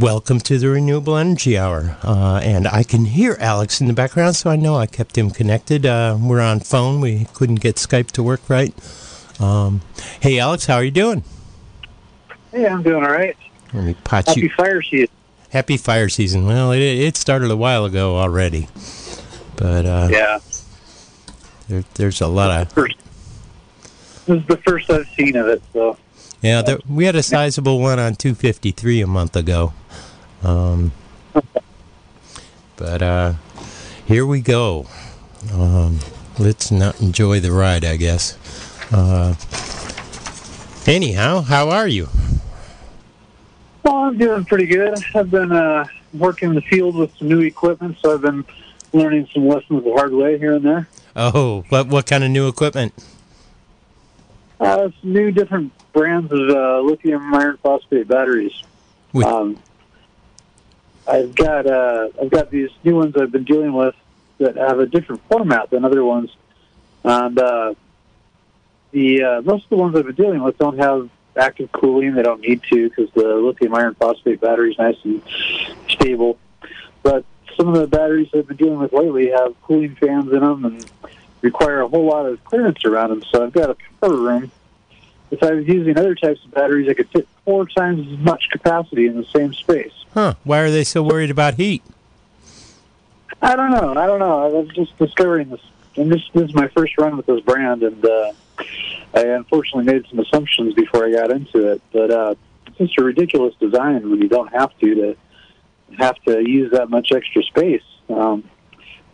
Welcome to the Renewable Energy Hour. Uh, and I can hear Alex in the background, so I know I kept him connected. Uh, we're on phone. We couldn't get Skype to work right. Um, hey, Alex, how are you doing? Hey, I'm doing all right. Let me pot Happy you. fire season. Happy fire season. Well, it, it started a while ago already. But uh, Yeah. there, there's a lot of. First, this is the first I've seen of it, so Yeah, there, we had a sizable one on 253 a month ago. Um, but uh, here we go. Um, let's not enjoy the ride, I guess. Uh, anyhow, how are you? well, I'm doing pretty good. I've been uh, working in the field with some new equipment, so I've been learning some lessons the hard way here and there. Oh, what what kind of new equipment? Uh, some new different brands of uh, lithium iron phosphate batteries. Um, I've got uh, I've got these new ones I've been dealing with that have a different format than other ones, and uh, the uh, most of the ones I've been dealing with don't have active cooling. They don't need to because the lithium iron phosphate battery is nice and stable. But some of the batteries I've been dealing with lately have cooling fans in them and require a whole lot of clearance around them. So I've got a power room. If I was using other types of batteries, I could fit four times as much capacity in the same space. Huh? Why are they so worried about heat? I don't know. I don't know. I was just discovering this, and this, this is my first run with this brand, and uh, I unfortunately made some assumptions before I got into it. But uh, it's just a ridiculous design when you don't have to to have to use that much extra space, um,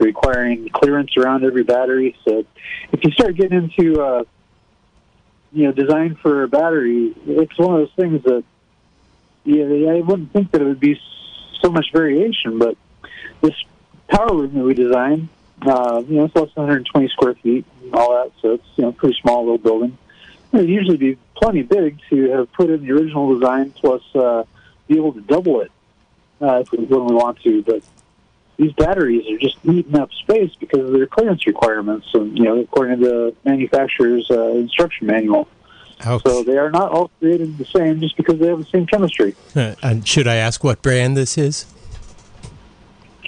requiring clearance around every battery. So if you start getting into uh, you know design for a battery, it's one of those things that yeah, I wouldn't think that it would be so much variation, but this power room that we designed, uh, you know, it's less than 120 square feet and all that, so it's you know pretty small little building. It'd usually be plenty big to have put in the original design, plus uh, be able to double it uh, if we, when we want to. But these batteries are just eating up space because of their clearance requirements, and you know, according to the manufacturer's uh, instruction manual. So they are not all created the same just because they have the same chemistry. Uh, and should I ask what brand this is?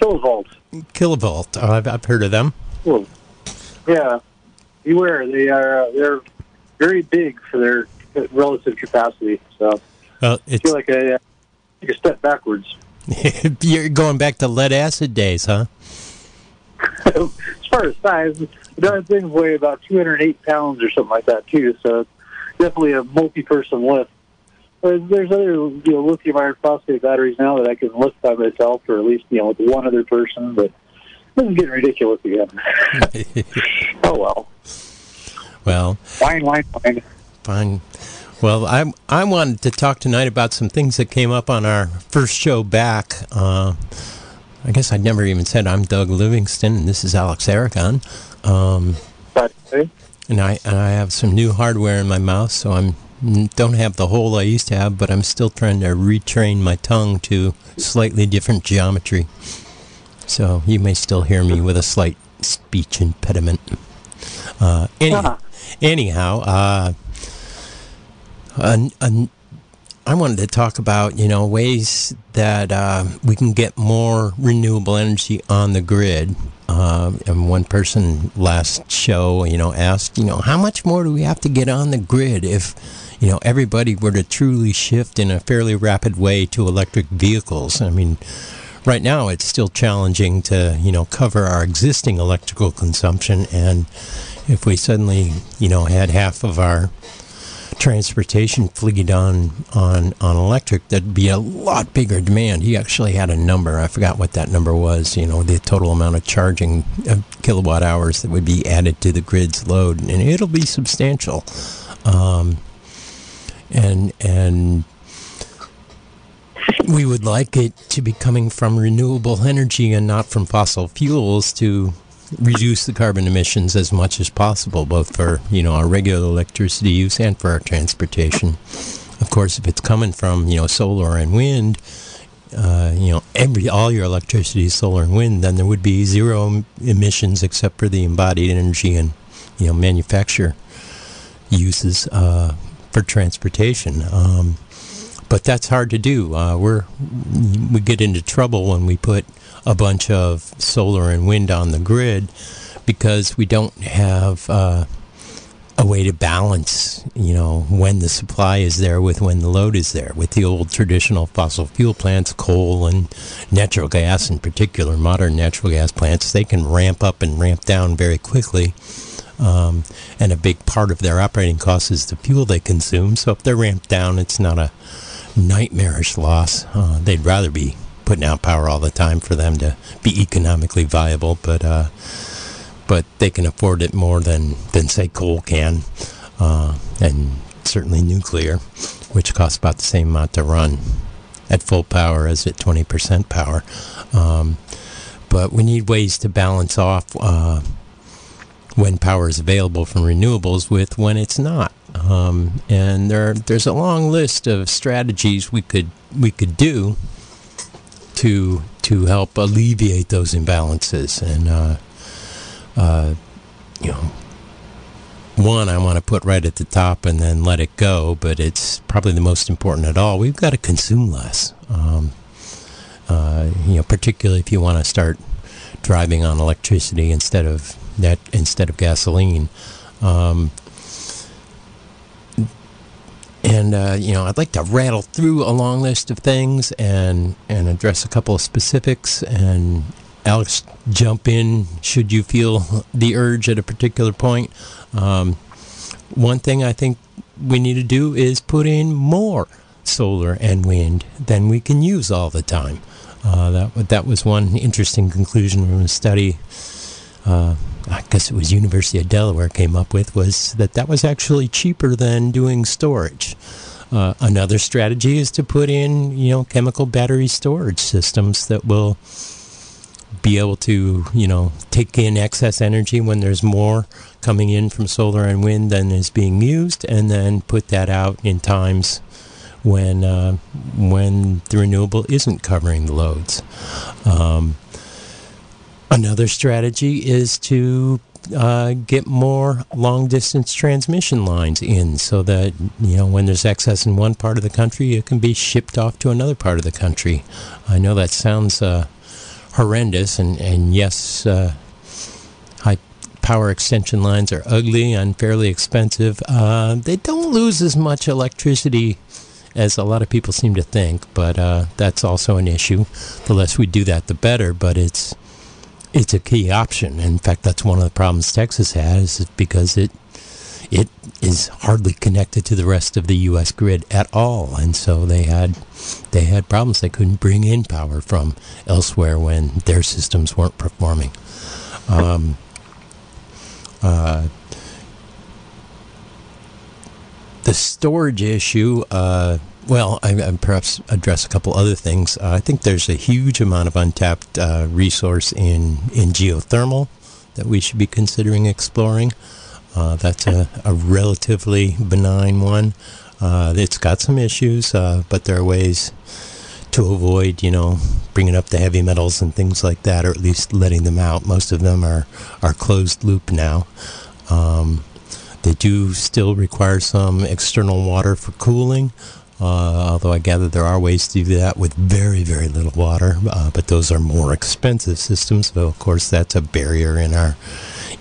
KiloVault. KiloVault. Oh, I've, I've heard of them. Cool. Yeah, beware. They are uh, they're very big for their relative capacity. So Well, I feel like a take a step backwards. you're going back to lead acid days, huh? as far as size, the darn things weigh about 208 pounds or something like that too. So it's definitely a multi-person lift. There's, there's other you know, lithium iron phosphate batteries now that I can lift by myself, or at least you know with one other person. But this is getting ridiculous again. oh well, well, fine, fine, fine. fine. Well, I I wanted to talk tonight about some things that came up on our first show back. Uh, I guess I never even said I'm Doug Livingston and this is Alex Aragon. Um, and I and I have some new hardware in my mouth, so I'm don't have the hole I used to have, but I'm still trying to retrain my tongue to slightly different geometry. So you may still hear me with a slight speech impediment. Uh, any, Ah. anyhow, uh, I wanted to talk about you know ways that uh, we can get more renewable energy on the grid. Uh, and one person last show, you know, asked, you know, how much more do we have to get on the grid if, you know, everybody were to truly shift in a fairly rapid way to electric vehicles? I mean, right now it's still challenging to, you know, cover our existing electrical consumption, and if we suddenly, you know, had half of our transportation fleet on on on electric, that'd be a lot bigger demand. He actually had a number. I forgot what that number was. You know, the total amount of charging of kilowatt hours that would be added to the grid's load, and it'll be substantial. Um, and and we would like it to be coming from renewable energy and not from fossil fuels to reduce the carbon emissions as much as possible, both for you know our regular electricity use and for our transportation. Of course, if it's coming from you know solar and wind, uh, you know every all your electricity is solar and wind, then there would be zero emissions except for the embodied energy and you know manufacture uses uh, for transportation. Um, but that's hard to do. Uh, we're we get into trouble when we put a bunch of solar and wind on the grid because we don't have uh, a way to balance, you know, when the supply is there with when the load is there. With the old traditional fossil fuel plants, coal and natural gas in particular, modern natural gas plants, they can ramp up and ramp down very quickly. Um, and a big part of their operating cost is the fuel they consume. So if they're ramped down, it's not a nightmarish loss. Uh, they'd rather be putting out power all the time for them to be economically viable, but uh, but they can afford it more than, than say coal can, uh, and certainly nuclear, which costs about the same amount to run at full power as at 20% power. Um, but we need ways to balance off uh, when power is available from renewables with when it's not. Um, and there, there's a long list of strategies we could we could do to to help alleviate those imbalances. And uh, uh, you know, one I want to put right at the top and then let it go, but it's probably the most important at all. We've got to consume less. Um, uh, you know, particularly if you want to start driving on electricity instead of that instead of gasoline. Um, and uh, you know, I'd like to rattle through a long list of things and and address a couple of specifics and Alex, jump in should you feel the urge at a particular point. Um, one thing I think we need to do is put in more solar and wind than we can use all the time. Uh, that that was one interesting conclusion from a study. Uh, I guess it was University of Delaware came up with was that that was actually cheaper than doing storage. Uh, another strategy is to put in, you know, chemical battery storage systems that will be able to, you know, take in excess energy when there's more coming in from solar and wind than is being used, and then put that out in times when uh, when the renewable isn't covering the loads. Um, another strategy is to uh, get more long distance transmission lines in so that you know when there's excess in one part of the country it can be shipped off to another part of the country i know that sounds uh, horrendous. And, and yes, uh, high power extension lines are ugly and fairly expensive. Uh, they don't lose as much electricity as a lot of people seem to think, but uh, that's also an issue. The less we do that, the better. But it's it's a key option. In fact, that's one of the problems Texas has, is because it it is hardly connected to the rest of the U.S. grid at all, and so they had they had problems. They couldn't bring in power from elsewhere when their systems weren't performing. Um, uh, the storage issue. Uh, well, I, I, perhaps address a couple other things. Uh, I think there's a huge amount of untapped uh, resource in in geothermal that we should be considering exploring. Uh, that's a, a, relatively benign one. Uh, it's got some issues, uh, but there are ways to avoid, you know, bringing up the heavy metals and things like that, or at least letting them out. Most of them are, are closed loop now. Um, they do still require some external water for cooling, uh, although I gather there are ways to do that with very, very little water, uh, but those are more expensive systems. So, of course, that's a barrier in our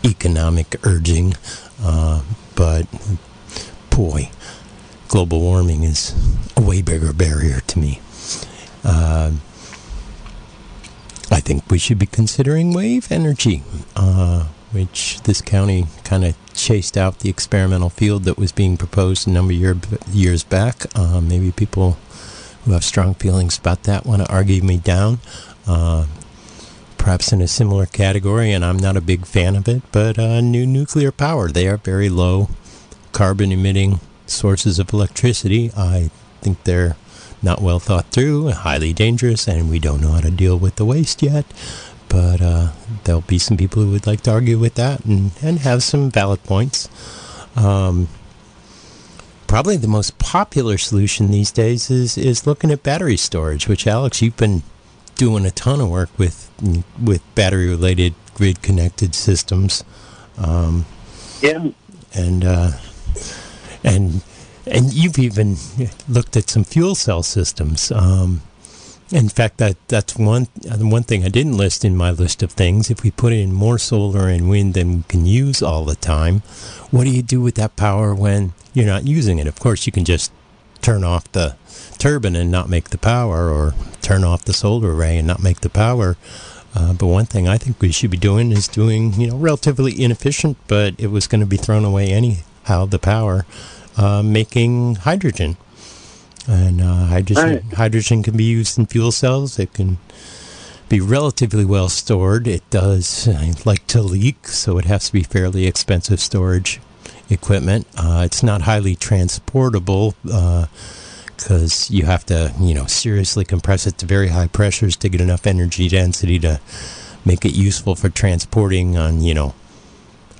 economic urging. Uh, but boy, global warming is a way bigger barrier to me. Uh, I think we should be considering wave energy, uh, which this county kind of chased out the experimental field that was being proposed a number of year, years back. Uh, maybe people who have strong feelings about that want to argue me down. Uh, perhaps in a similar category, and I'm not a big fan of it, but uh, new nuclear power. They are very low carbon emitting sources of electricity. I think they're not well thought through, highly dangerous, and we don't know how to deal with the waste yet. But uh, there'll be some people who would like to argue with that and, and have some valid points. Um, probably the most popular solution these days is, is looking at battery storage, which, Alex, you've been doing a ton of work with with battery related grid connected systems. Um, yeah, and uh, and and you've even looked at some fuel cell systems. Um, in fact, that that's one one thing I didn't list in my list of things. If we put in more solar and wind than we can use all the time, what do you do with that power when you're not using it? Of course, you can just turn off the turbine and not make the power, or turn off the solar array and not make the power. Uh, but one thing I think we should be doing is doing, you know, relatively inefficient, but it was going to be thrown away anyhow, the power, uh, making hydrogen. And uh, hydrogen, right. hydrogen can be used in fuel cells. It can be relatively well stored. It does like to leak, so it has to be fairly expensive storage equipment. Uh, it's not highly transportable because uh, you have to, you know, seriously compress it to very high pressures to get enough energy density to make it useful for transporting on, you know,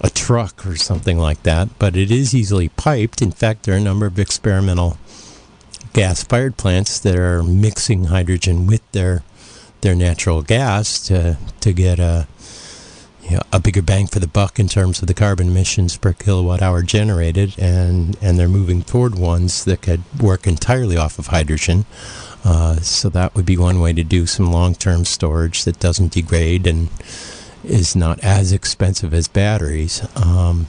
a truck or something like that. But it is easily piped. In fact, there are a number of experimental gas-fired plants that are mixing hydrogen with their their natural gas to to get a you know, a bigger bang for the buck in terms of the carbon emissions per kilowatt hour generated, and and they're moving toward ones that could work entirely off of hydrogen. Uh, so that would be one way to do some long-term storage that doesn't degrade and is not as expensive as batteries. Um,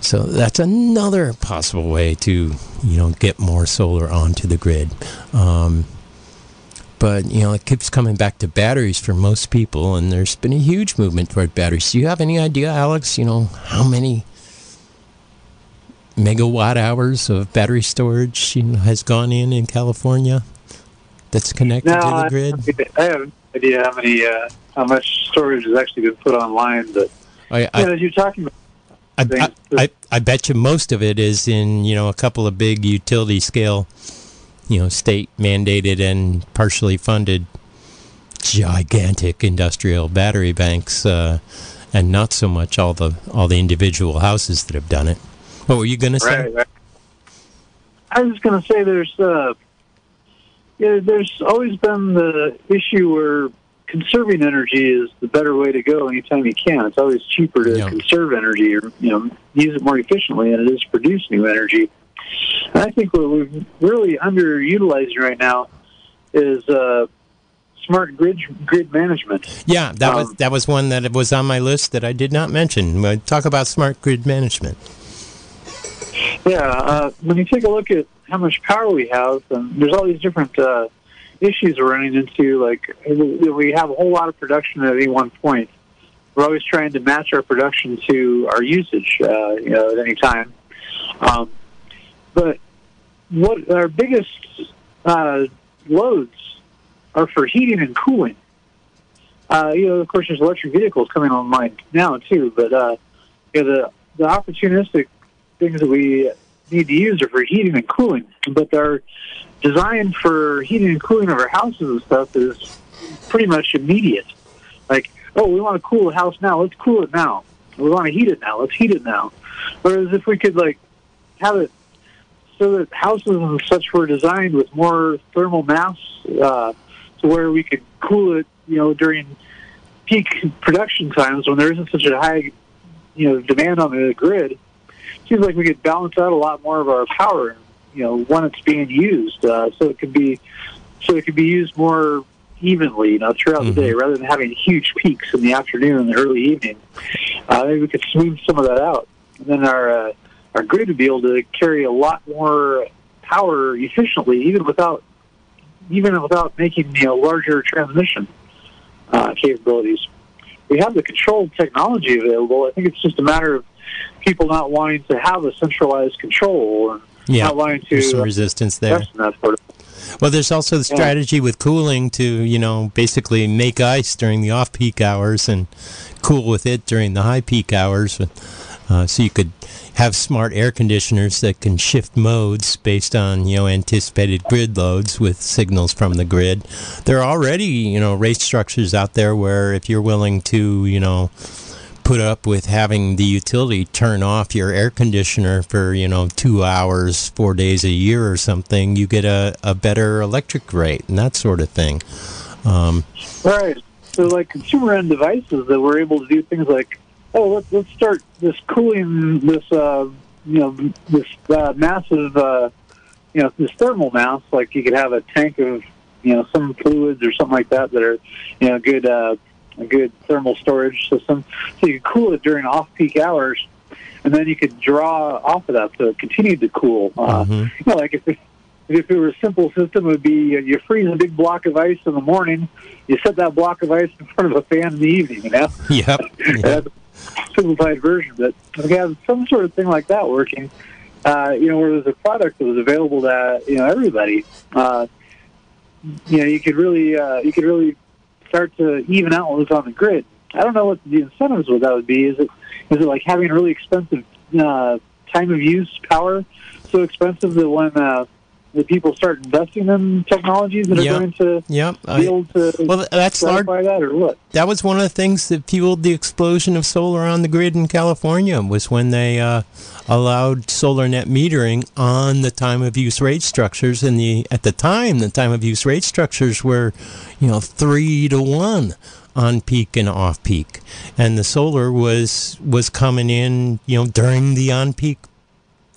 so that's another possible way to, you know, get more solar onto the grid. Um, but you know, it keeps coming back to batteries for most people, and there's been a huge movement toward batteries. Do you have any idea, Alex? You know how many megawatt hours of battery storage you know, has gone in in California that's connected no, to the grid? I have no idea how many uh, how much storage has actually been put online, but I, I, you know, as you're talking about I, I, I, bet you most of it is in you know a couple of big utility scale, you know, state mandated and partially funded, gigantic industrial battery banks, uh, and not so much all the all the individual houses that have done it. What were you going to say? Right, right. I was going to say there's uh, yeah, there's always been the issue where conserving energy is the better way to go anytime you can. It's always cheaper to yeah. conserve energy or you know use it more efficiently than it is to produce new energy. And I think what we're really underutilizing right now is uh, smart grid grid management. Yeah, that um, was that was one that was on my list that I did not mention. Talk about smart grid management. Yeah, uh, when you take a look at how much power we have, and there's all these different uh, issues we're running into. Like we have a whole lot of production at any one point. We're always trying to match our production to our usage, uh, you know, at any time. Um, but what our biggest uh, loads are for heating and cooling. Uh, you know, of course, there's electric vehicles coming online now too, but uh, you know, the the opportunistic things that we need to use are for heating and cooling. But our design for heating and cooling of our houses and stuff is pretty much immediate. Like, oh, we want to cool the house now, let's cool it now. We want to heat it now, let's heat it now. Whereas if we could like have it so that houses and such were designed with more thermal mass uh, to where we could cool it, you know, during peak production times when there isn't such a high, you know, demand on the grid. Seems like we could balance out a lot more of our power you know when it's being used, uh, so it can be so it can be used more evenly, you know, throughout mm-hmm. the day, rather than having huge peaks in the afternoon and the early evening. Uh, maybe we could smooth some of that out, and then our uh, our grid would be able to carry a lot more power efficiently, even without even without making you know larger transmission uh, capabilities. We have the control technology available. I think it's just a matter of people not wanting to have a centralized control and yeah, not wanting to there's some resistance there. Well, there's also the strategy yeah. with cooling to, you know, basically make ice during the off-peak hours and cool with it during the high-peak hours. Uh, so you could have smart air conditioners that can shift modes based on, you know, anticipated grid loads with signals from the grid. There are already, you know, rate structures out there where if you're willing to, you know, put up with having the utility turn off your air conditioner for you know two hours four days a year or something you get a, a better electric rate and that sort of thing um, right so like consumer end devices that we're able to do things like oh let's, let's start this cooling this uh, you know this uh, massive uh, you know this thermal mass. Like you could have a tank of you know some fluids or something like that that are you know good uh, a good thermal storage system. So you could cool it during off-peak hours, and then you could draw off of that so it continued to cool. Uh, Mhm. You know, like if it, if it were a simple system, it would be uh, you freeze a big block of ice in the morning, you set that block of ice in front of a fan in the evening. You know, Yep. yep. a simplified version. But if we have some sort of thing like that working, uh, you know, where there's a product that was available to you know everybody, uh, you know, you could really uh, you could really start to even out what was on the grid. I don't know what the incentives would that would be. Is it is it like having really expensive uh, time of use power so expensive that when uh, the people start investing in technologies that are going to Yep. be able to well, that's large. that or what? that was one of the things that fueled the explosion of solar on the grid in California was when they uh, allowed solar net metering on the time of use rate structures and the at the time the time of use rate structures were you know 3 to 1 on peak and off peak and the solar was was coming in you know during the on peak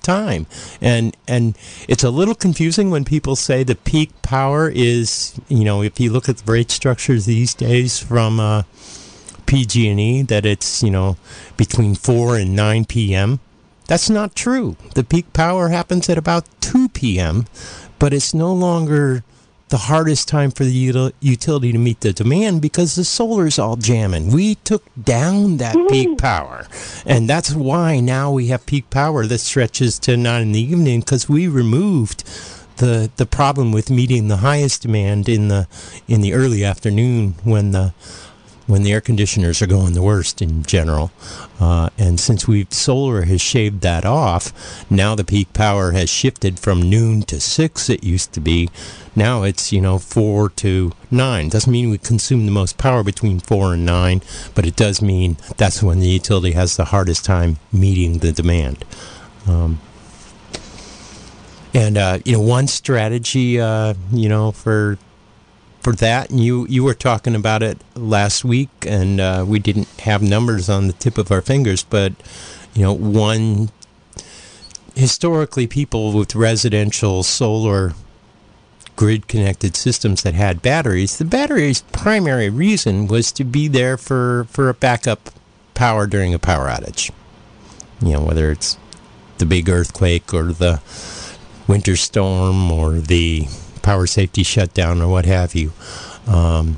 time and and it's a little confusing when people say the peak power is you know if you look at the rate structures these days from uh, PG&E that it's you know between 4 and 9 p.m. That's not true. The peak power happens at about 2 p.m., but it's no longer the hardest time for the utility to meet the demand because the solar's all jamming. We took down that peak power. And that's why now we have peak power that stretches to 9 in the evening because we removed the the problem with meeting the highest demand in the in the early afternoon when the when the air conditioners are going the worst in general. Uh, and since we've solar has shaved that off, now the peak power has shifted from noon to six. It used to be. Now it's you know four to nine. Doesn't mean we consume the most power between four and nine, but it does mean that's when the utility has the hardest time meeting the demand. Um, and uh, you know, one strategy, uh, you know, for for that, and you you were talking about it last week, and uh, we didn't have numbers on the tip of our fingers, but you know, one historically, people with residential solar grid connected systems that had batteries, the battery's primary reason was to be there for for a backup power during a power outage. You know, whether it's the big earthquake or the winter storm or the power safety shutdown or what have you. Um,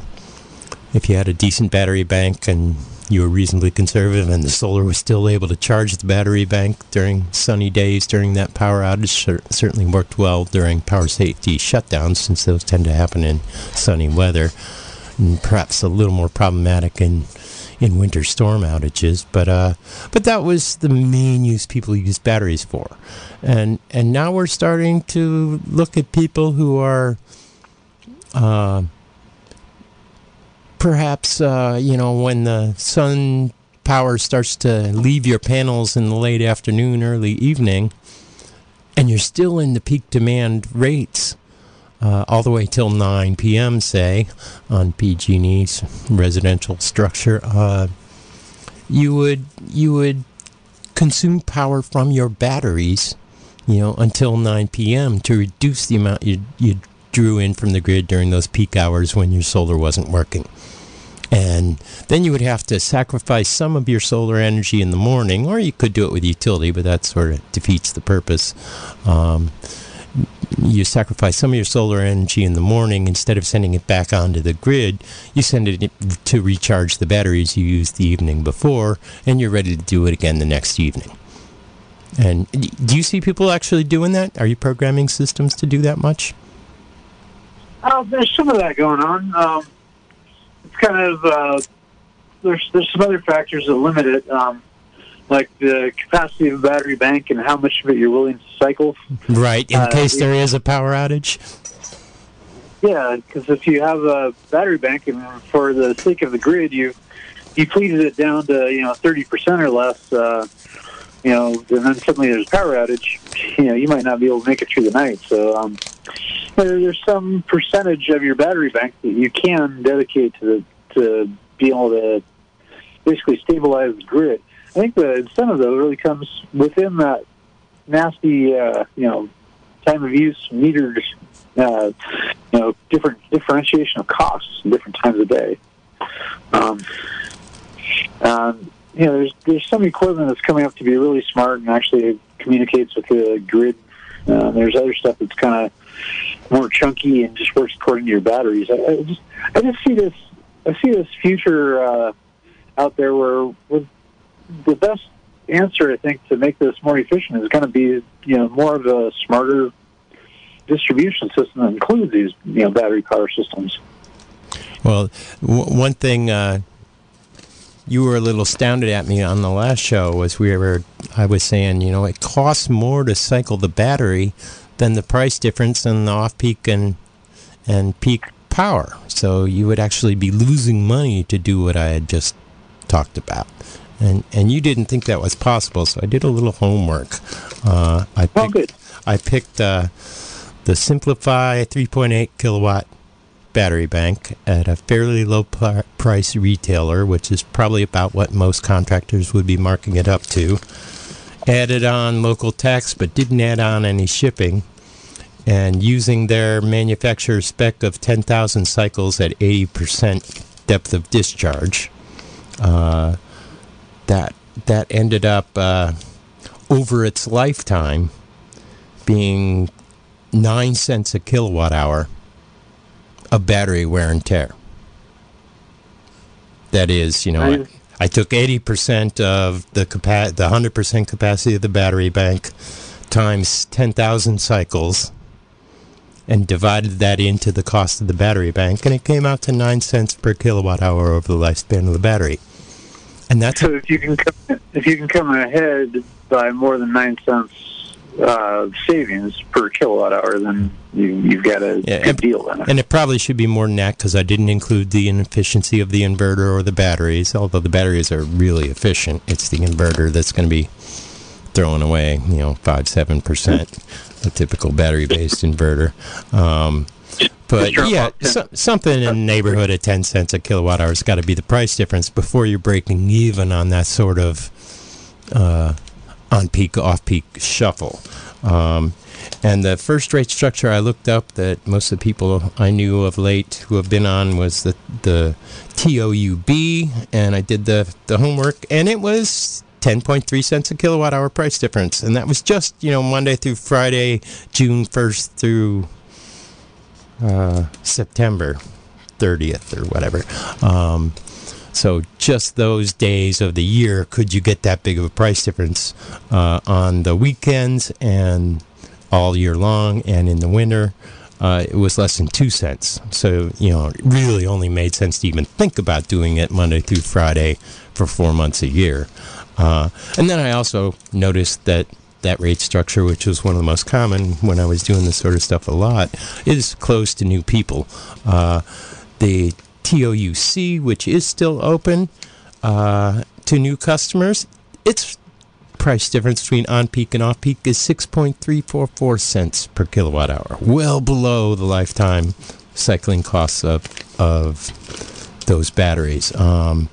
if you had a decent battery bank and you were reasonably conservative and the solar was still able to charge the battery bank during sunny days during that power outage, cer- certainly worked well during power safety shutdowns since those tend to happen in sunny weather. And perhaps a little more problematic in in winter storm outages, but uh, but that was the main use people use batteries for, and and now we're starting to look at people who are, uh, perhaps uh, you know when the sun power starts to leave your panels in the late afternoon, early evening, and you're still in the peak demand rates. Uh, all the way till 9 p.m., say, on PG&E's residential structure, uh, you would you would consume power from your batteries, you know, until 9 p.m. to reduce the amount you you drew in from the grid during those peak hours when your solar wasn't working. And then you would have to sacrifice some of your solar energy in the morning, or you could do it with utility, but that sort of defeats the purpose. Um, you sacrifice some of your solar energy in the morning instead of sending it back onto the grid you send it to recharge the batteries you used the evening before and you're ready to do it again the next evening. And do you see people actually doing that? Are you programming systems to do that much? Oh, there's some of that going on. Um, it's kind of uh, there's there's some other factors that limit it, um, like the capacity of a battery bank and how much of it you're willing to cycle. right in Uh, case there is a power outage Yeah, because if you have a battery bank, and for the sake of the grid, you you pleated it down to you know thirty percent or less. Uh, you know, and then suddenly there's a power outage. You know, you might not be able to make it through the night. So um, there, there's some percentage of your battery bank that you can dedicate to the, to be able to basically stabilize the grid. I think the incentive though really comes within that nasty, uh, you know, time of use metered, uh, you know, different differentiation of costs different times of day. Um, um, you know, there's there's some equipment that's coming up to be really smart and actually communicates with the grid. Uh, there's other stuff that's kind of more chunky and just works according to your batteries. I, I just I just see this I see this future uh, out there where with the best answer I think to make this more efficient is going to be you know more of a smarter distribution system that includes these you know battery power systems. Well, w- one thing uh, you were a little astounded at me on the last show was we were I was saying you know it costs more to cycle the battery than the price difference in the off peak and and peak power. So you would actually be losing money to do what I had just talked about. And and you didn't think that was possible, so I did a little homework. Uh, I Oh, picked, good. I picked uh, the SimpliPhi 3.8 kilowatt battery bank at a fairly low pr- price retailer, which is probably about what most contractors would be marking it up to. Added on local tax, but didn't add on any shipping. And using their manufacturer spec of 10,000 cycles at 80% depth of discharge, uh, that that ended up uh, over its lifetime being nine cents a kilowatt hour of battery wear and tear. That is, you know, I, I- took 80% of the capa- the 100% capacity of the battery bank times 10,000 cycles and divided that into the cost of the battery bank and it came out to 9 cents per kilowatt hour over the lifespan of the battery. And that's So if you can come, if you can come ahead by more than nine cents uh, savings per kilowatt hour, then you, you've got a Yeah, good and- deal then. And it probably should be more than that because I didn't include the inefficiency of the inverter or the batteries. Although the batteries are really efficient, it's the inverter that's going to be throwing away, you know, five seven percent, a typical battery-based inverter. Um, but yeah, so, something in the neighborhood of ten cents a kilowatt hour has got to be the price difference before you're breaking even on that sort of uh, on peak off peak shuffle. Um, and the first rate structure I looked up that most of the people I knew of late who have been on was the the TOUB, and I did the the homework, and it was. 10.3 cents a kilowatt hour price difference. And that was just, you know, Monday through Friday, June 1st through uh, September 30th or whatever. Um, so just those days of the year, could you get that big of a price difference uh, on the weekends and all year long, and in the winter? Uh, it was less than two cents. So, you know, it really only made sense to even think about doing it Monday through Friday for four months a year. Uh, and then I also noticed that that rate structure, which was one of the most common when I was doing this sort of stuff a lot, is closed to new people. Uh, the TOUC, which is still open uh, to new customers, its price difference between on peak and off peak is 6.344 cents per kilowatt hour, well below the lifetime cycling costs of, of those batteries. Um,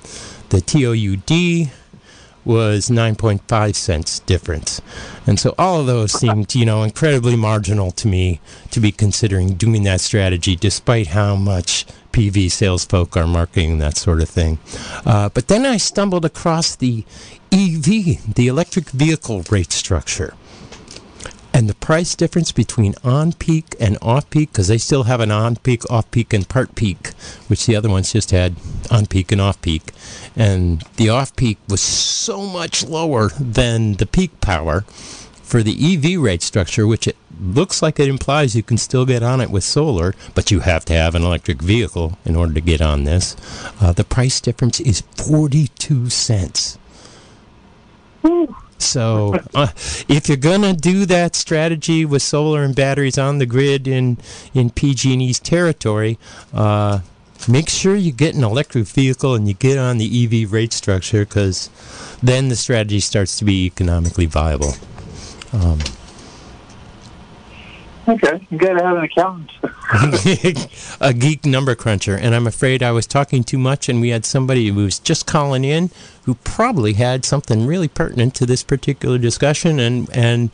the TOUD was 9.5 cents difference. And so all of those seemed, you know, incredibly marginal to me to be considering doing that strategy despite how much PV sales folk are marketing that sort of thing. Uh, but then I stumbled across the EV, the electric vehicle rate structure. And the price difference between on peak and off peak, because they still have an on peak, off peak, and part peak, which the other ones just had on peak and off peak. And the off peak was so much lower than the peak power for the EV rate structure, which it looks like it implies you can still get on it with solar, but you have to have an electric vehicle in order to get on this. Uh, the price difference is 42 cents. So, uh, if you're gonna do that strategy with solar and batteries on the grid in in PG&E's territory, uh, make sure you get an electric vehicle and you get on the EV rate structure, because then the strategy starts to be economically viable. Okay, you got to have an accountant. a geek number cruncher, and I'm afraid I was talking too much, and we had somebody who was just calling in who probably had something really pertinent to this particular discussion, and and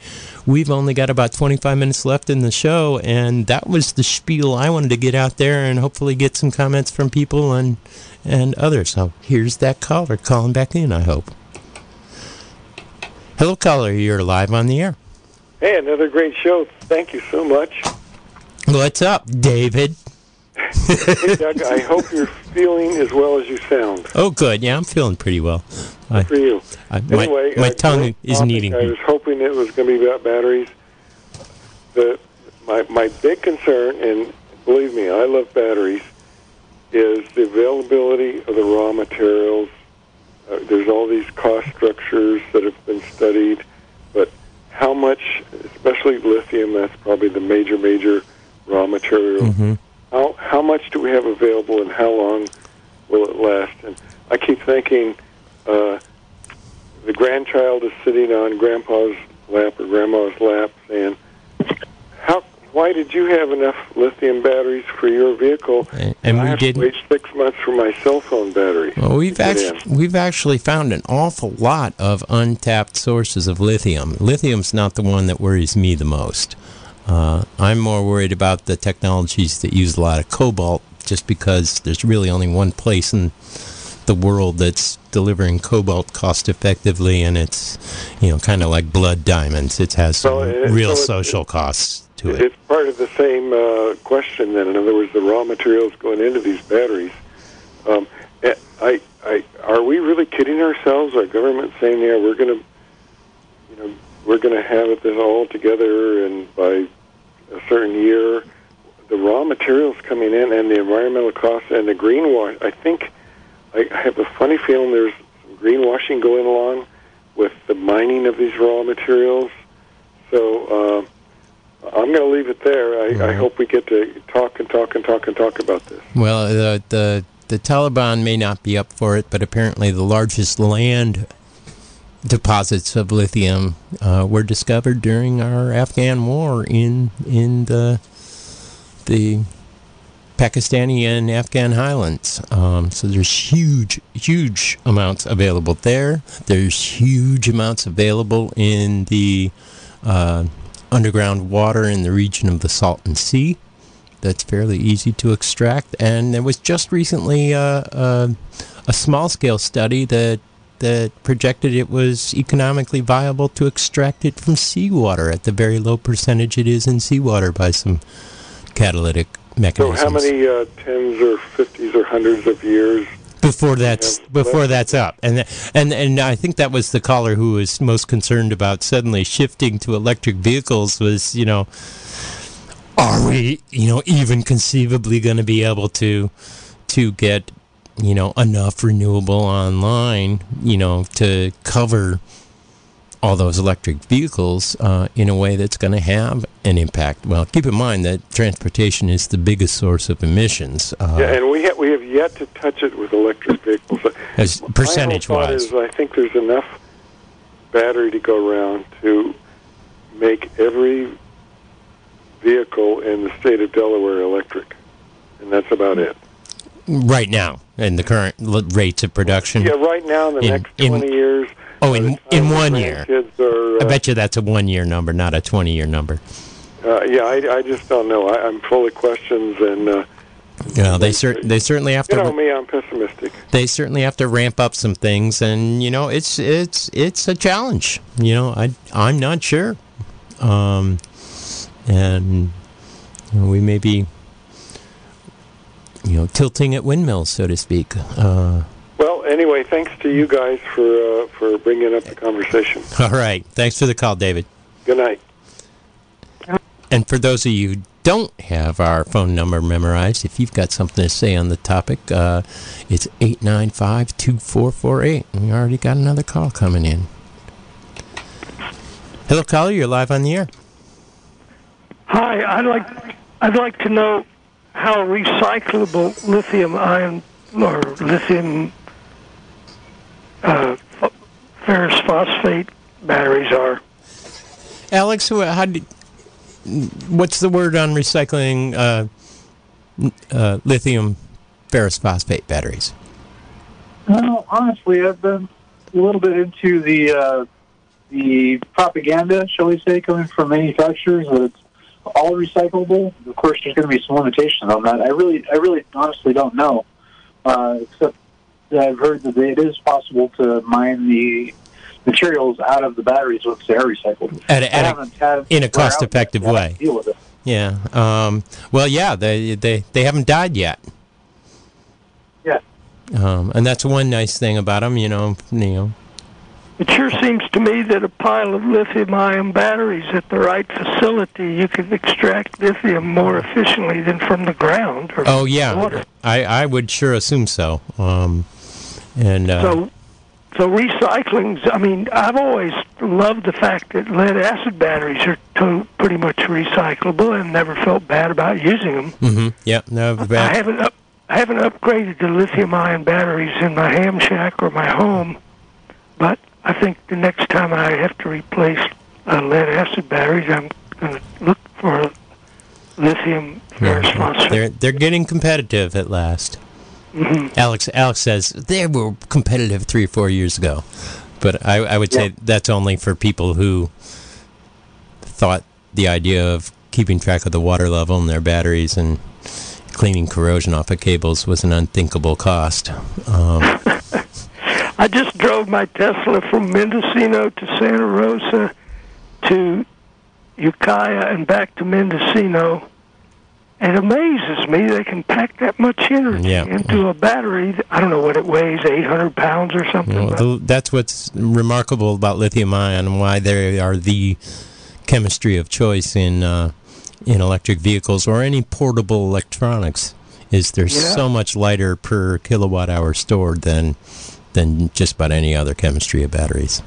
we've only got about 25 minutes left in the show, and that was the spiel I wanted to get out there, and hopefully get some comments from people and and others. So here's that caller calling back in. I hope. Hello, caller. You're live on the air. Hey, another great show. Thank you so much. What's up, David? hey, Doug, I hope you're feeling as well as you sound. Oh, good. Yeah, I'm feeling pretty well. Good for you. I, my anyway, my uh, tongue is needing. I was hoping it was going to be about batteries. The my my big concern, and believe me, I love batteries, is the availability of the raw materials. Uh, there's all these cost structures that have been studied, how much, especially lithium, that's probably the major major raw material. hmm How how much do we have available, and how long will it last? And I keep thinking, uh, the grandchild is sitting on grandpa's lap or grandma's lap, saying, "How? Why did you have enough lithium batteries for your vehicle? And, and I we to wait six months for my cell phone battery." Well, we've actually we've actually found an awful lot of untapped sources of lithium. Lithium's not the one that worries me the most. Uh, I'm more worried about the technologies that use a lot of cobalt, just because there's really only one place in the world that's delivering cobalt cost effectively, and it's you know kind of like blood diamonds. It has some So, uh, real so it- social costs to it. It's part of the same uh, question. Then, in other words, the raw materials going into these batteries. Um, eh, I, I, are we really kidding ourselves? Our government saying, "Yeah, we're going to, you know, we're going to have it all together, and by a certain year, the raw materials coming in and the environmental costs and the greenwash. I think I, I have a funny feeling there's some greenwashing going along with the mining of these raw materials. So." Uh, I'm going to leave it there. I, I hope we get to talk and talk and talk and talk about this. Well, the, the the Taliban may not be up for it, but apparently the largest land deposits of lithium uh, were discovered during our Afghan war in in the the Pakistani and Afghan highlands. Um, so there's huge, huge amounts available there. There's huge amounts available in the uh, underground water in the region of the Salton Sea that's fairly easy to extract. And there was just recently uh, uh, a small scale study that that projected it was economically viable to extract it from seawater at the very low percentage it is in seawater by some catalytic mechanism. So, how many uh, tens or fifties or hundreds of years? Before that's before that's up. And and and I think that was the caller who was most concerned about suddenly shifting to electric vehicles was you know are we you know even conceivably going to be able to to get you know enough renewable online you know to cover all those electric vehicles uh, in a way that's going to have an impact. Well, keep in mind that transportation is the biggest source of emissions. Uh, yeah, and we ha- we have yet to touch it with electric vehicles. as percentage wise. is I think there's enough battery to go around to make every vehicle in the state of Delaware electric, and that's about it. right now in the current l- rates of production. Yeah, right now in the In- next in- 20 years. Oh, in- in one year. Are, I uh, bet you that's a one-year number, not a twenty-year number. Uh, yeah, I, I just don't know. I, I'm full of questions, and uh, You know, they cer- they certainly have you to know me, I'm pessimistic. they certainly have to ramp up some things, and you know, it's it's it's a challenge. You know, I I'm not sure, um, and you know, we may be you know tilting at windmills, so to speak. Uh, anyway, thanks to you guys for uh, for bringing up the conversation. all right, thanks for the call, David. Good night. And for those of you who don't have our phone number memorized, if you've got something to say on the topic, uh, it's 895 2448. We already got another call coming in. Hello, caller. You're live on the air. Hi, I'd like I'd like to know how recyclable lithium ion or lithium uh, ph- ferrous phosphate batteries are. Alex, how what's the word on recycling uh, uh, lithium ferrous phosphate batteries? Well, honestly, I've been a little bit into the uh, the propaganda, shall we say, coming from manufacturers that it's all recyclable. Of course, there's going to be some limitations on that. I really, I really, honestly don't know, uh, except that I've heard that it is possible to mine the materials out of the batteries once they are recycled. At a, I at a, had in a cost-effective way. Deal with it. yeah. Um, well, yeah. They they they haven't died yet. Yeah. Um, and that's one nice thing about them. You know. You know. It sure seems to me that a pile of lithium-ion batteries at the right facility, you can extract lithium more efficiently than from the ground. Or Oh yeah. Water. I I would sure assume so. Um, and uh, So, so recycling's. I mean, I've always loved the fact that lead-acid batteries are to, pretty much recyclable, and never felt bad about using them. mhm, yeah. No. I Bad. haven't up, I haven't upgraded to lithium-ion batteries in my ham shack or my home, but I think the next time I have to replace uh, lead-acid batteries, I'm going to look for lithium ferrous Yeah, phosphate. they're they're getting competitive at last. Alex Alex says they were competitive three or four years ago, but I, I would say Yeah. that's only for people who thought the idea of keeping track of the water level in their batteries and cleaning corrosion off of cables was an unthinkable cost. Um, I just drove my Tesla from Mendocino to Santa Rosa to Ukiah and back to Mendocino. It amazes me they can pack that much energy Yeah. into a battery. That, I don't know what it weighs, 800 pounds or something. know, that's what's remarkable about lithium ion and why they are the chemistry of choice in uh, in electric vehicles or any portable electronics. Is they're Yeah. so much lighter per kilowatt hour stored than than just about any other chemistry of batteries.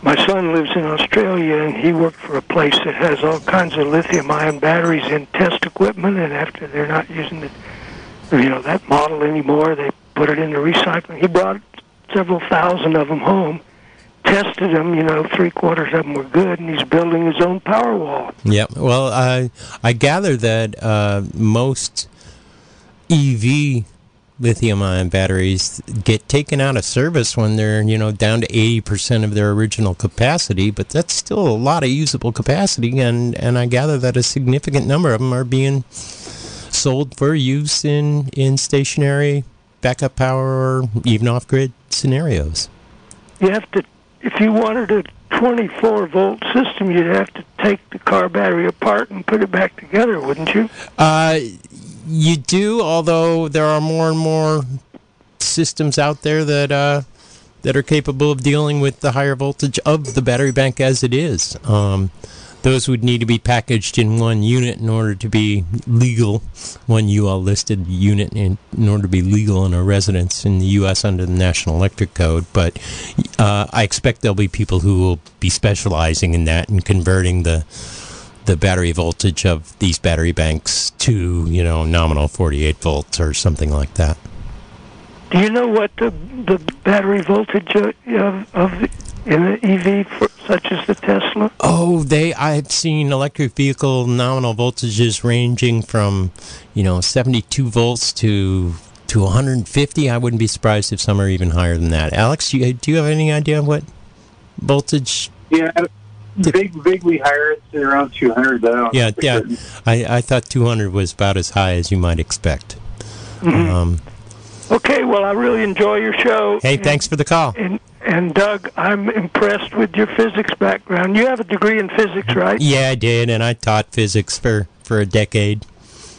My son lives in Australia, and he worked for a place that has all kinds of lithium-ion batteries in test equipment. And after they're not using the, you know, that model anymore, they put it into recycling. He brought several thousand of them home, tested them. You know, three quarters of them were good, and he's building his own power wall. Yep. Well, I I gather that uh, most EV lithium-ion batteries get taken out of service when they're you know down to 80% of their original capacity, but that's still a lot of usable capacity, and and I gather that a significant number of them are being sold for use in in stationary backup power or even off-grid scenarios. You have to, if you wanted a 24 volt system, you'd have to take the car battery apart and put it back together, wouldn't you? Uh, you do, although there are more and more systems out there that uh, that are capable of dealing with the higher voltage of the battery bank as it is. Um, those would need to be packaged in one unit in order to be legal, one UL listed unit in, in order to be legal in a residence in the U.S. under the National Electric Code. But uh, I expect there'll be people who will be specializing in that and converting the the battery voltage of these battery banks to you know nominal 48 volts or something like that. Do you know what the the battery voltage of of, of the, in the EV for, such as the Tesla? Oh, they I've seen electric vehicle nominal voltages ranging from you know 72 volts to to 150. I wouldn't be surprised if some are even higher than that. Alex, you, do you have any idea what voltage? Yeah, big, vaguely higher. It's around 200, but Yeah, yeah. certain. I, I thought 200 was about as high as you might expect. Um, Okay, well, I really enjoy your show. hey, thanks for the call. And and Doug, I'm impressed with your physics background. You have a degree in physics, right? Yeah, I did, and I taught physics for, for a decade.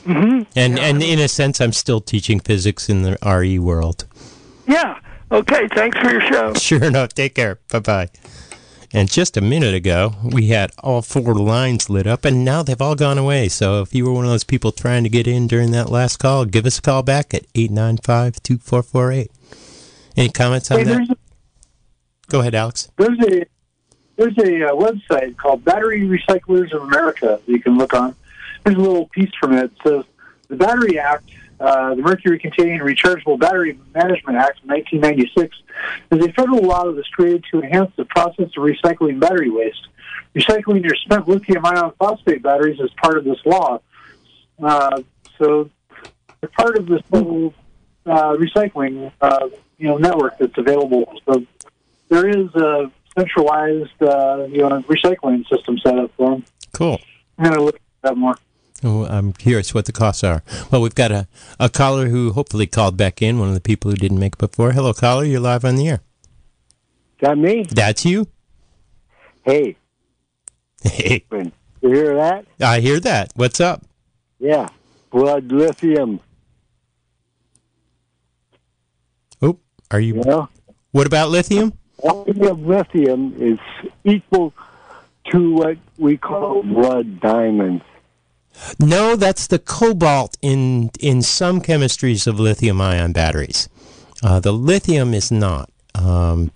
Mm-hmm. And and in a sense, I'm still teaching physics in the RE world. Yeah. Okay. Thanks for your show. Sure enough. Take care. Bye bye. And just a minute ago, we had all four lines lit up, and now they've all gone away. So if you were one of those people trying to get in during that last call, give us a call back at 895 2448. Any comments on Hey, that? a, Go ahead, Alex. there's a there's a uh, website called Battery Recyclers of America that you can look on. There's a little piece from it. It says the Battery Act, uh, the Mercury Containing Rechargeable Battery Management Act of 1996, is a federal law that was created to enhance the process of recycling battery waste. Recycling your spent lithium ion phosphate batteries is part of this law. Uh, so they're part of this whole uh, recycling uh, you know network that's available. So there is a centralized uh, you know recycling system set up for them. Cool. I'm gonna look at that more. Oh, I'm curious what the costs are. Well, we've got a, a caller who hopefully called back in, one of the people who didn't make it before. Hello, caller. You're live on the air. That me? That's you? Hey, Hey, you hear that? I hear that. What's up? Yeah. Blood lithium, Oh, are you? you know? What about lithium? Quantity lithium is equal to what we call blood diamonds. No, that's the cobalt in in some chemistries of lithium-ion batteries. Uh, the lithium is not. Um,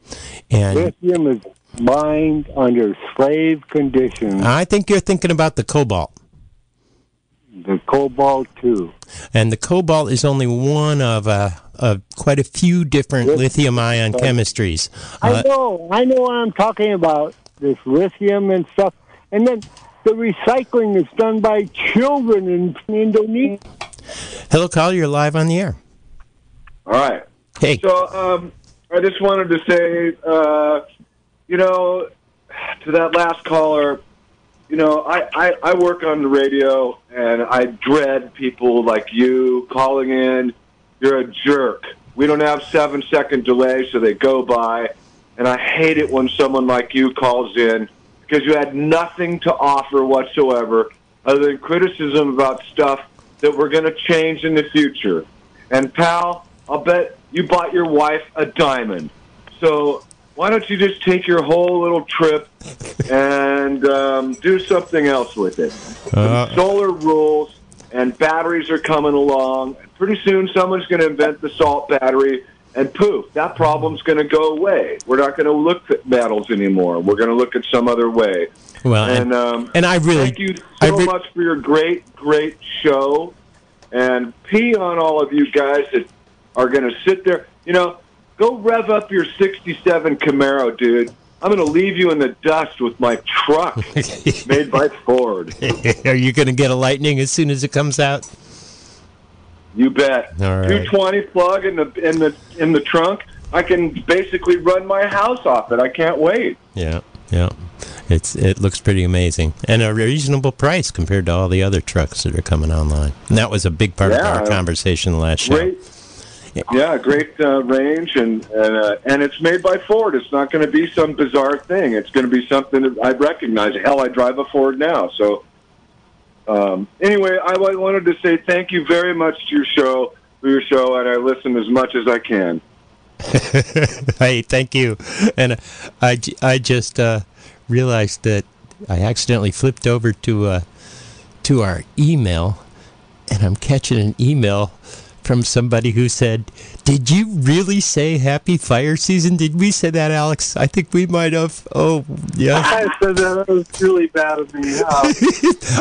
and Lithium is mined under slave conditions. I think you're thinking about the cobalt. The cobalt too. And the cobalt is only one of, uh, of quite a few different lithium-ion chemistries. I Uh, know, I know what I'm talking about. This lithium and stuff, and then the recycling is done by children in Indonesia. hello, caller. You're live on the air. All right. Hey. So um, I just wanted to say, uh, you know, to that last caller, you know, I, I, I work on the radio and I dread people like you calling in. You're a jerk. We don't have seven second delay, so they go by. And I hate it when someone like you calls in because you had nothing to offer whatsoever other than criticism about stuff that we're going to change in the future. And pal, I'll bet you bought your wife a diamond. So why don't you just take your whole little trip and um, do something else with it? Uh, Solar rules and batteries are coming along. Pretty soon, someone's going to invent the salt battery, and poof, that problem's going to go away. We're not going to look at metals anymore. We're going to look at some other way. well, And and, um, and I really, thank you so re- much for your great, great show. And pee on all of you guys that are going to sit there. You know, go rev up your 67 Camaro, dude. I'm going to leave you in the dust with my truck made by Ford. are you going to get a lightning as soon as it comes out? You bet. All right. 220 plug in the in the in the trunk. I can basically run my house off it. I can't wait. Yeah, yeah. It's it looks pretty amazing and a reasonable price compared to all the other trucks that are coming online. And that was a big part of our conversation last. Great. Yeah, great uh, range, and and, uh, and it's made by Ford. It's not going to be some bizarre thing. It's going to be something that I recognize. Hell, I drive a Ford now. So, um, anyway, I wanted to say thank you very much to your show, for your show, and I listen as much as I can. hey, thank you. And I, I just uh, realized that I accidentally flipped over to uh, to our email, and I'm catching an email from somebody who said, "Did you really say happy fire season? Did we say that, Alex? I think we might have. Oh, yeah. I said that. That was really bad of me. Uh,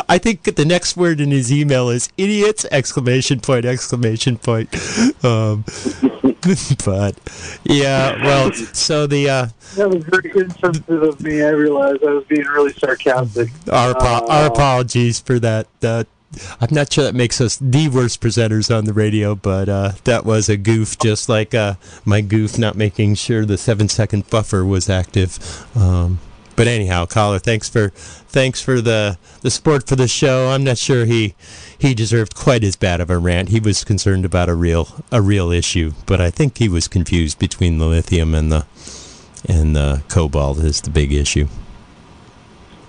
I think the next word in his email is idiots! Exclamation point! Exclamation point! Um, but yeah, well, so the uh, that was very insensitive of me. I realized I was being really sarcastic. our apo- our Uh, apologies for that. Uh, I'm not sure that makes us the worst presenters on the radio, but uh, that was a goof, just like uh, my goof not making sure the seven second buffer was active. Um, but anyhow, caller, thanks for thanks for the the support for the show. I'm not sure he he deserved quite as bad of a rant. He was concerned about a real a real issue, but I think he was confused between the lithium and the and the cobalt is the big issue.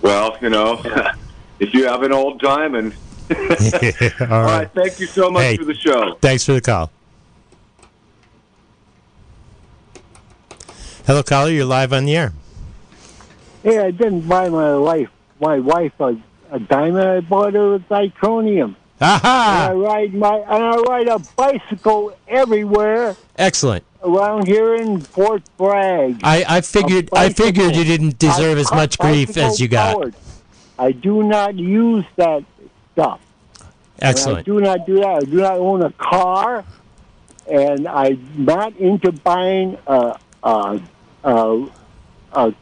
Well, you know, if you have an old diamond. All All right, thank you so much Hey. for the show. Thanks for the call. Hello, caller. You're live on the air. Hey, I didn't buy my wife my wife a, a diamond. I bought her a zirconium. And I ride my and I ride a bicycle everywhere Excellent. around here in Fort Bragg. I, I figured A I figured you didn't deserve as much grief as you got. bicycle-powered. I do not use that stuff. And I Excellent. do not do that. I do not own a car, and I'm not into buying a a a, a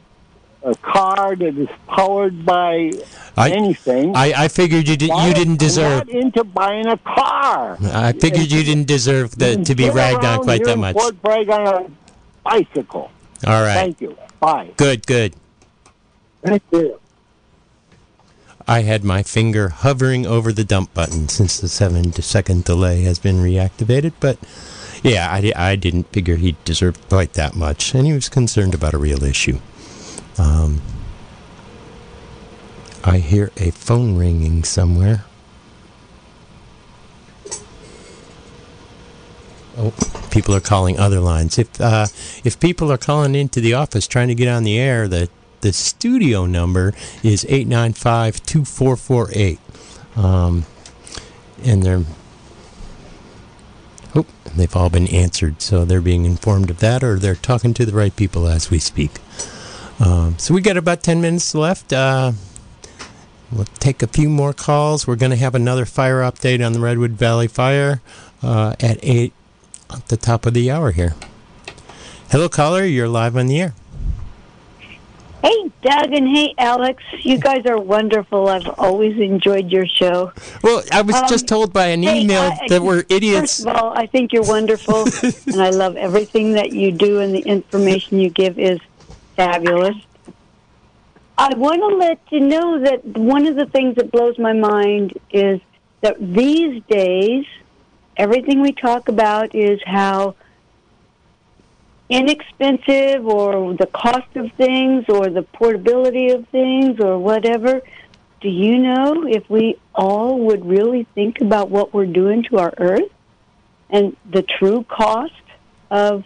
a car that is powered by I- anything. I, I figured you did, you didn't I'm deserve. not into buying a car. I figured you didn't deserve the, to be ragged on quite here that in much. Fort Bragg on a bicycle. All right. Thank you. Bye. Good, good. Thank you. I had my finger hovering over the dump button since the seven second delay has been reactivated, but yeah, I, I didn't figure he deserved quite that much, and he was concerned about a real issue. Um, I hear a phone ringing somewhere. Oh, people are calling other lines. If uh, if people are calling into the office trying to get on the air, the the studio number is 895-2448. Um, and they're Oh, they've all been answered, so they're being informed of that, or they're talking to the right people as we speak. Um, so we got about 10 minutes left. Uh, we'll take a few more calls. We're going to have another fire update on the Redwood Valley fire uh, at 8 at the top of the hour here. Hello, caller. You're live on the air. Hey, Doug, and hey, Alex. You guys are wonderful. I've always enjoyed your show. Well, I was Um, just told by an hey, email I- that we're idiots. First of all, I think you're wonderful, and I love everything that you do, and the information you give is fabulous. I want to let you know that one of the things that blows my mind is that these days, everything we talk about is how inexpensive or the cost of things or the portability of things or whatever. Do you know if we all would really think about what we're doing to our earth and the true cost of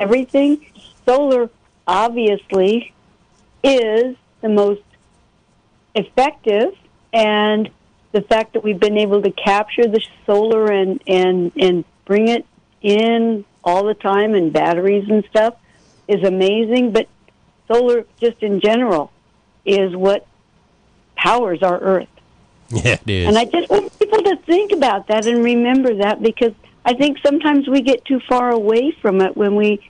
everything? Solar obviously is the most effective and the fact that we've been able to capture the solar and and and bring it in all the time and batteries and stuff is amazing but solar just in general is what powers our earth Yeah, it is. and I just want people to think about that and remember that because I think sometimes we get too far away from it when we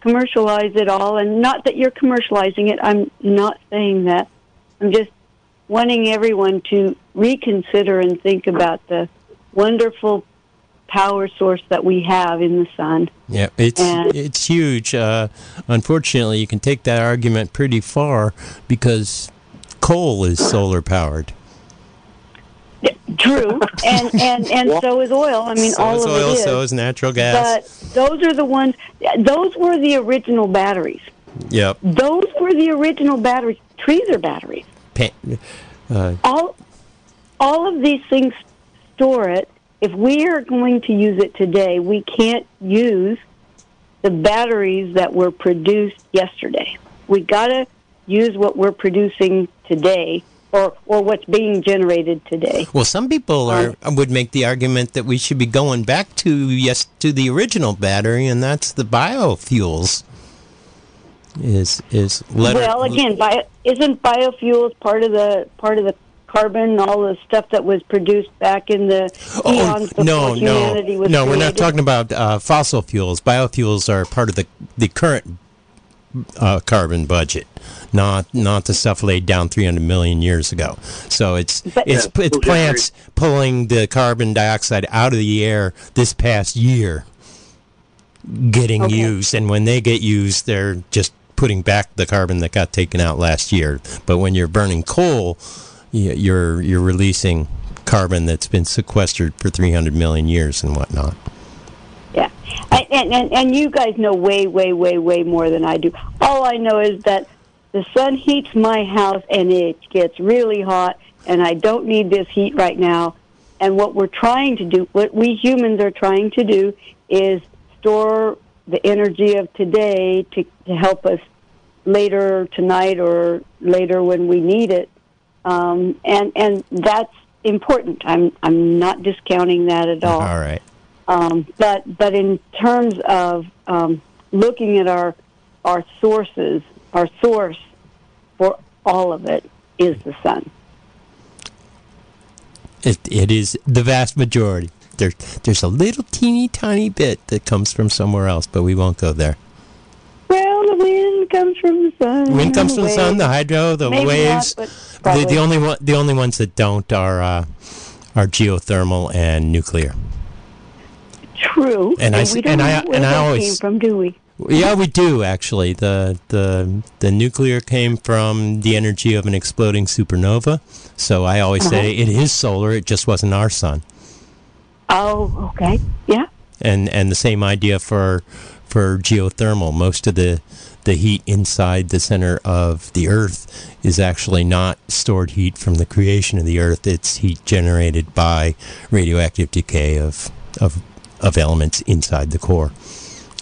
commercialize it all. And not that you're commercializing it, I'm not saying that. I'm just wanting everyone to reconsider and think about the wonderful power source that we have in the sun. Yeah, it's And- it's huge. Uh, unfortunately, you can take that argument pretty far because coal is solar powered. True, and and and so is oil. I mean, so all is of oil, it is. so is natural gas. but those are the ones. Those were the original batteries. yep. Those were the original batteries. Trees are batteries. Pa- uh, All, all of these things store it. If we are going to use it today, we can't use the batteries that were produced yesterday. We got to use what we're producing today, or or what's being generated today. well, some people are um, would make the argument that we should be going back to yes to the original battery, and that's the biofuels. Is is letter, well, again, bio, isn't biofuels part of the part of the carbon, all the stuff that was produced back in the Oh, eons before no, no, humanity was no. We're not talking about uh, fossil fuels. Biofuels are part of the the current uh, carbon budget, not not the stuff laid down 300 million years ago. So it's But- it's Yeah, it's totally plants pulling the carbon dioxide out of the air this past year, getting Okay. used, and when they get used, they're just putting back the carbon that got taken out last year. But when you're burning coal, y- you're you're releasing carbon that's been sequestered for 300 million years and whatnot. Yeah, and, and and you guys know way, way, way, way more than I do. All I know is that the sun heats my house, and it gets really hot, and I don't need this heat right now. And what we're trying to do, what we humans are trying to do, is store the energy of today to, to help us later tonight or later when we need it. Um, and and that's important. I'm I'm not discounting that at all. All right. Um, but but in terms of um, looking at our our sources, our source for all of it is the sun. It, it is the vast majority. There, there's a little teeny tiny bit that comes from somewhere else, but we won't go there. The wind comes from the sun. Wind comes from the sun, the hydro, the Maybe waves. not, the, the only one, the only ones that don't are uh, are geothermal and nuclear. True. And I we don't and I- and I always- came from, do we? Yeah, we do actually. The the the nuclear came from the energy of an exploding supernova. So I always say Uh-huh. it is solar. It just wasn't our sun. Oh, okay. Yeah. And and the same idea for for geothermal. Most of the the heat inside the center of the Earth is actually not stored heat from the creation of the Earth. It's heat generated by radioactive decay of of of elements inside the core,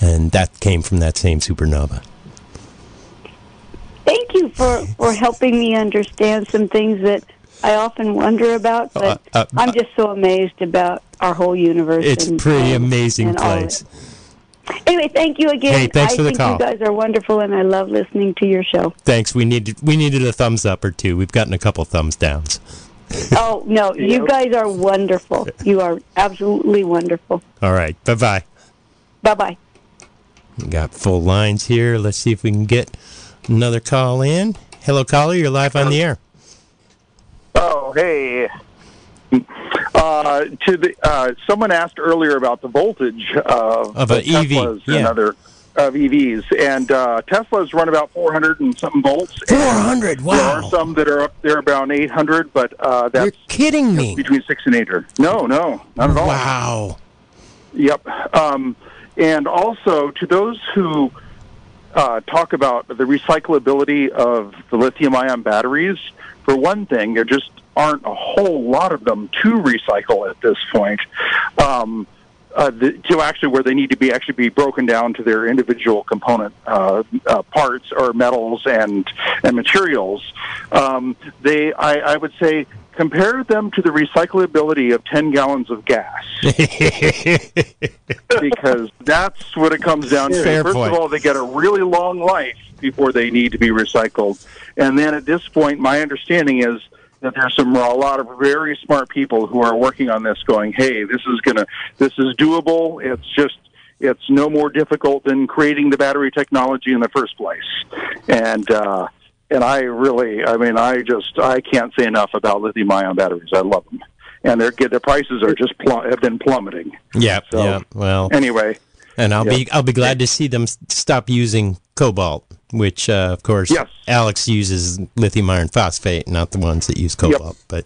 and that came from that same supernova. Thank you for, for helping me understand some things that I often wonder about, but Uh, uh, I'm just so amazed about our whole universe. It's and- pretty amazing and place. It. Anyway, thank you again. Hey, thanks I for the think call. you guys are wonderful, and I love listening to your show. Thanks. We needed we needed a thumbs up or two. We've gotten a couple thumbs downs. oh no, you guys are wonderful. You are absolutely wonderful. All right. Bye bye. Bye bye. Got full lines here. Let's see if we can get another call in. Hello, caller. You're live on the air. Oh, hey. Uh, to the uh, someone asked earlier about the voltage of, Of EV, Teslas and yeah. other of EVs, and uh, Teslas run about 400 and something volts. Four hundred. wow! There are some that are up there about 800, but uh, You're that's kidding me. between six and eight. Or no, no, not at all. Wow. Yep. Um, and also to those who uh, talk about the recyclability of the lithium ion batteries, for one thing, they're just aren't a whole lot of them to recycle at this point. Um, uh, the, to actually where they need to be actually be broken down to their individual component uh, uh, parts or metals and and materials. Um, they, I, I would say, compare them to the recyclability of ten gallons of gas because that's what it comes down to. Fair First point. of all, they get a really long life before they need to be recycled, and then at this point, my understanding is that there's some a lot of very smart people who are working on this, going, "Hey, this is gonna, this is doable. It's just." It's no more difficult than creating the battery technology in the first place, and uh, and I really, I mean, I just I can't say enough about lithium-ion batteries. I love them, and their their prices are just plum- have been plummeting. yeah. So- yeah. Well, Anyway, and I'll yeah. be I'll be glad to see them stop using cobalt, which uh, of course Yes. Alex uses lithium iron phosphate, not the ones that use cobalt. But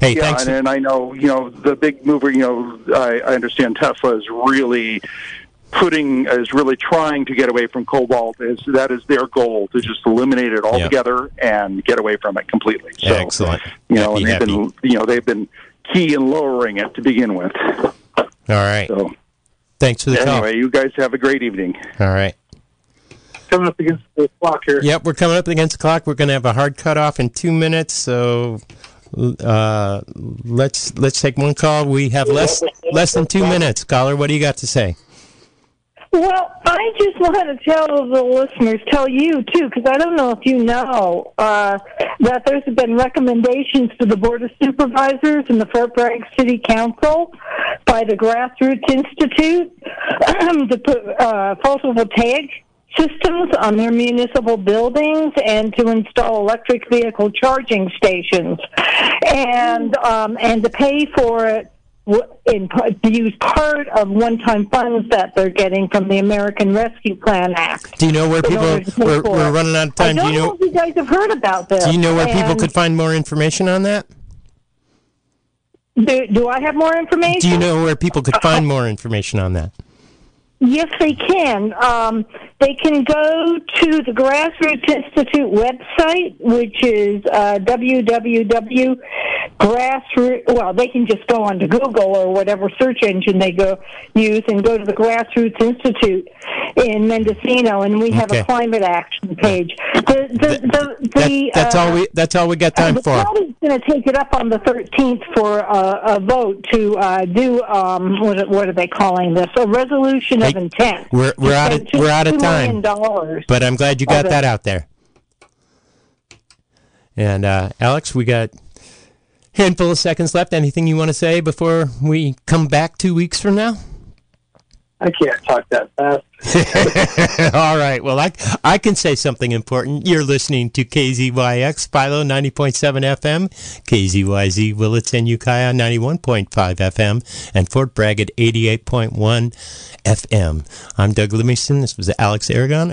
hey, yeah, thanks. and, and I know you know the big mover. You know, I, I understand Tesla is really putting is really trying to get away from cobalt. Is that is their goal to just eliminate it altogether and get away from it completely? So, Excellent. You know, Happy, and they've been you know they've been key in lowering it to begin with. All right. So Thanks for the anyway, you guys have a great evening. All right. Coming up against the clock here. Yep, we're coming up against the clock. We're going to have a hard cutoff in two minutes, so uh, let's let's take one call. We have less less than two minutes. Caller, what do you got to say? Well, I just want to tell the listeners, tell you too, because I don't know if you know uh, that there's been recommendations to the Board of Supervisors and the Fort Bragg City Council by the Grassroots Institute to put uh, photovoltaic systems on their municipal buildings and to install electric vehicle charging stations, and um, and to pay for it in part- to use part of one-time funds that they're getting from the American Rescue Plan Act. Do you know where people? order to pay We're, we're running out of time. Do don't you know know? you guys have heard about this. Do you know where people could find more information on that? Do, do I have more information? Do you know where people could find more information on that? Yes, they can. Um, they can go to the Grassroots Institute website, which is uh, www.grassroots. Well, they can just go onto Google or whatever search engine they go use and go to the Grassroots Institute in Mendocino, and we have Okay. a climate action page. The the the, That, the that's uh, all we. That's all we got time the for. county's going to take it up on the 13th for uh, a vote to uh, do um, what, what are they calling this? A resolution of intent. we're- we're out of- we're out of $2 time. But I'm glad you got that out there. And uh, Alex, we got handful of seconds left. Anything you want to say before we come back two weeks from now? I can't talk that fast. All right. Well, I, I can say something important. You're listening to KZYX Philo 90.7 FM, KZYZ Willits and Ukiah 91.5 FM, and Fort Bragg at 88.1 FM. I'm Doug Livingston. This was Alex Aragon.